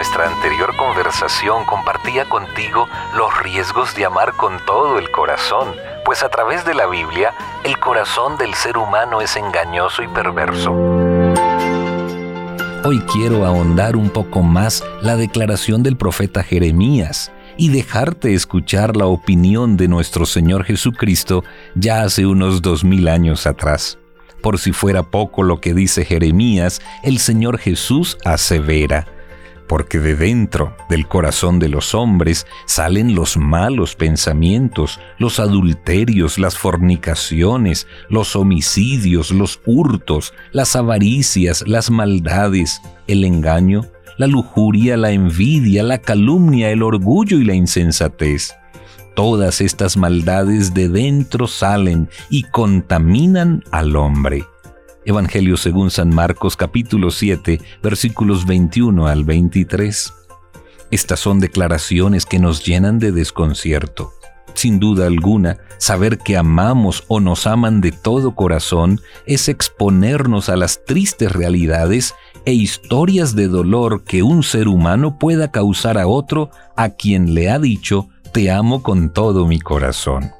nuestra anterior conversación compartía contigo los riesgos de amar con todo el corazón, pues a través de la Biblia el corazón del ser humano es engañoso y perverso. Hoy quiero ahondar un poco más la declaración del profeta Jeremías y dejarte escuchar la opinión de nuestro Señor Jesucristo ya hace unos dos mil años atrás. Por si fuera poco lo que dice Jeremías, el Señor Jesús asevera, porque de dentro del corazón de los hombres salen los malos pensamientos, los adulterios, las fornicaciones, los homicidios, los hurtos, las avaricias, las maldades, el engaño, la lujuria, la envidia, la calumnia, el orgullo y la insensatez. Todas estas maldades de dentro salen y contaminan al hombre. Evangelio según San Marcos capítulo 7 versículos 21 al 23. Estas son declaraciones que nos llenan de desconcierto. Sin duda alguna, saber que amamos o nos aman de todo corazón es exponernos a las tristes realidades e historias de dolor que un ser humano pueda causar a otro a quien le ha dicho te amo con todo mi corazón.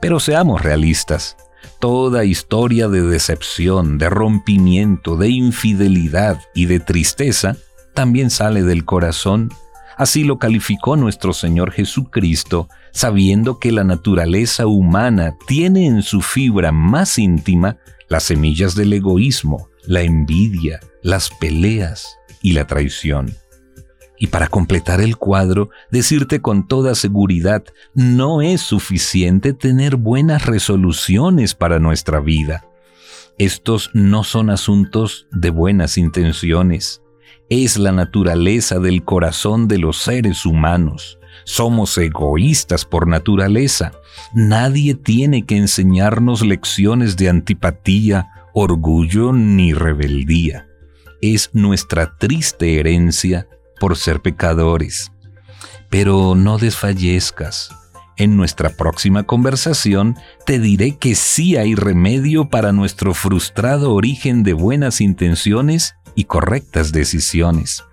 Pero seamos realistas. Toda historia de decepción, de rompimiento, de infidelidad y de tristeza también sale del corazón. Así lo calificó nuestro Señor Jesucristo, sabiendo que la naturaleza humana tiene en su fibra más íntima las semillas del egoísmo, la envidia, las peleas y la traición. Y para completar el cuadro, decirte con toda seguridad, no es suficiente tener buenas resoluciones para nuestra vida. Estos no son asuntos de buenas intenciones. Es la naturaleza del corazón de los seres humanos. Somos egoístas por naturaleza. Nadie tiene que enseñarnos lecciones de antipatía, orgullo ni rebeldía. Es nuestra triste herencia por ser pecadores. Pero no desfallezcas. En nuestra próxima conversación te diré que sí hay remedio para nuestro frustrado origen de buenas intenciones y correctas decisiones.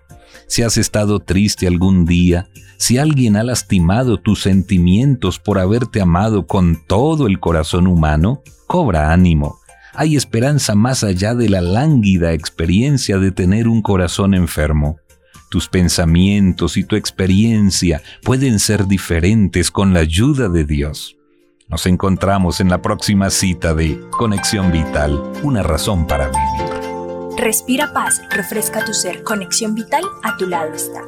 Si has estado triste algún día, si alguien ha lastimado tus sentimientos por haberte amado con todo el corazón humano, cobra ánimo. Hay esperanza más allá de la lánguida experiencia de tener un corazón enfermo. Tus pensamientos y tu experiencia pueden ser diferentes con la ayuda de Dios. Nos encontramos en la próxima cita de Conexión Vital, una razón para vivir. Respira paz, refresca tu ser. Conexión Vital a tu lado está.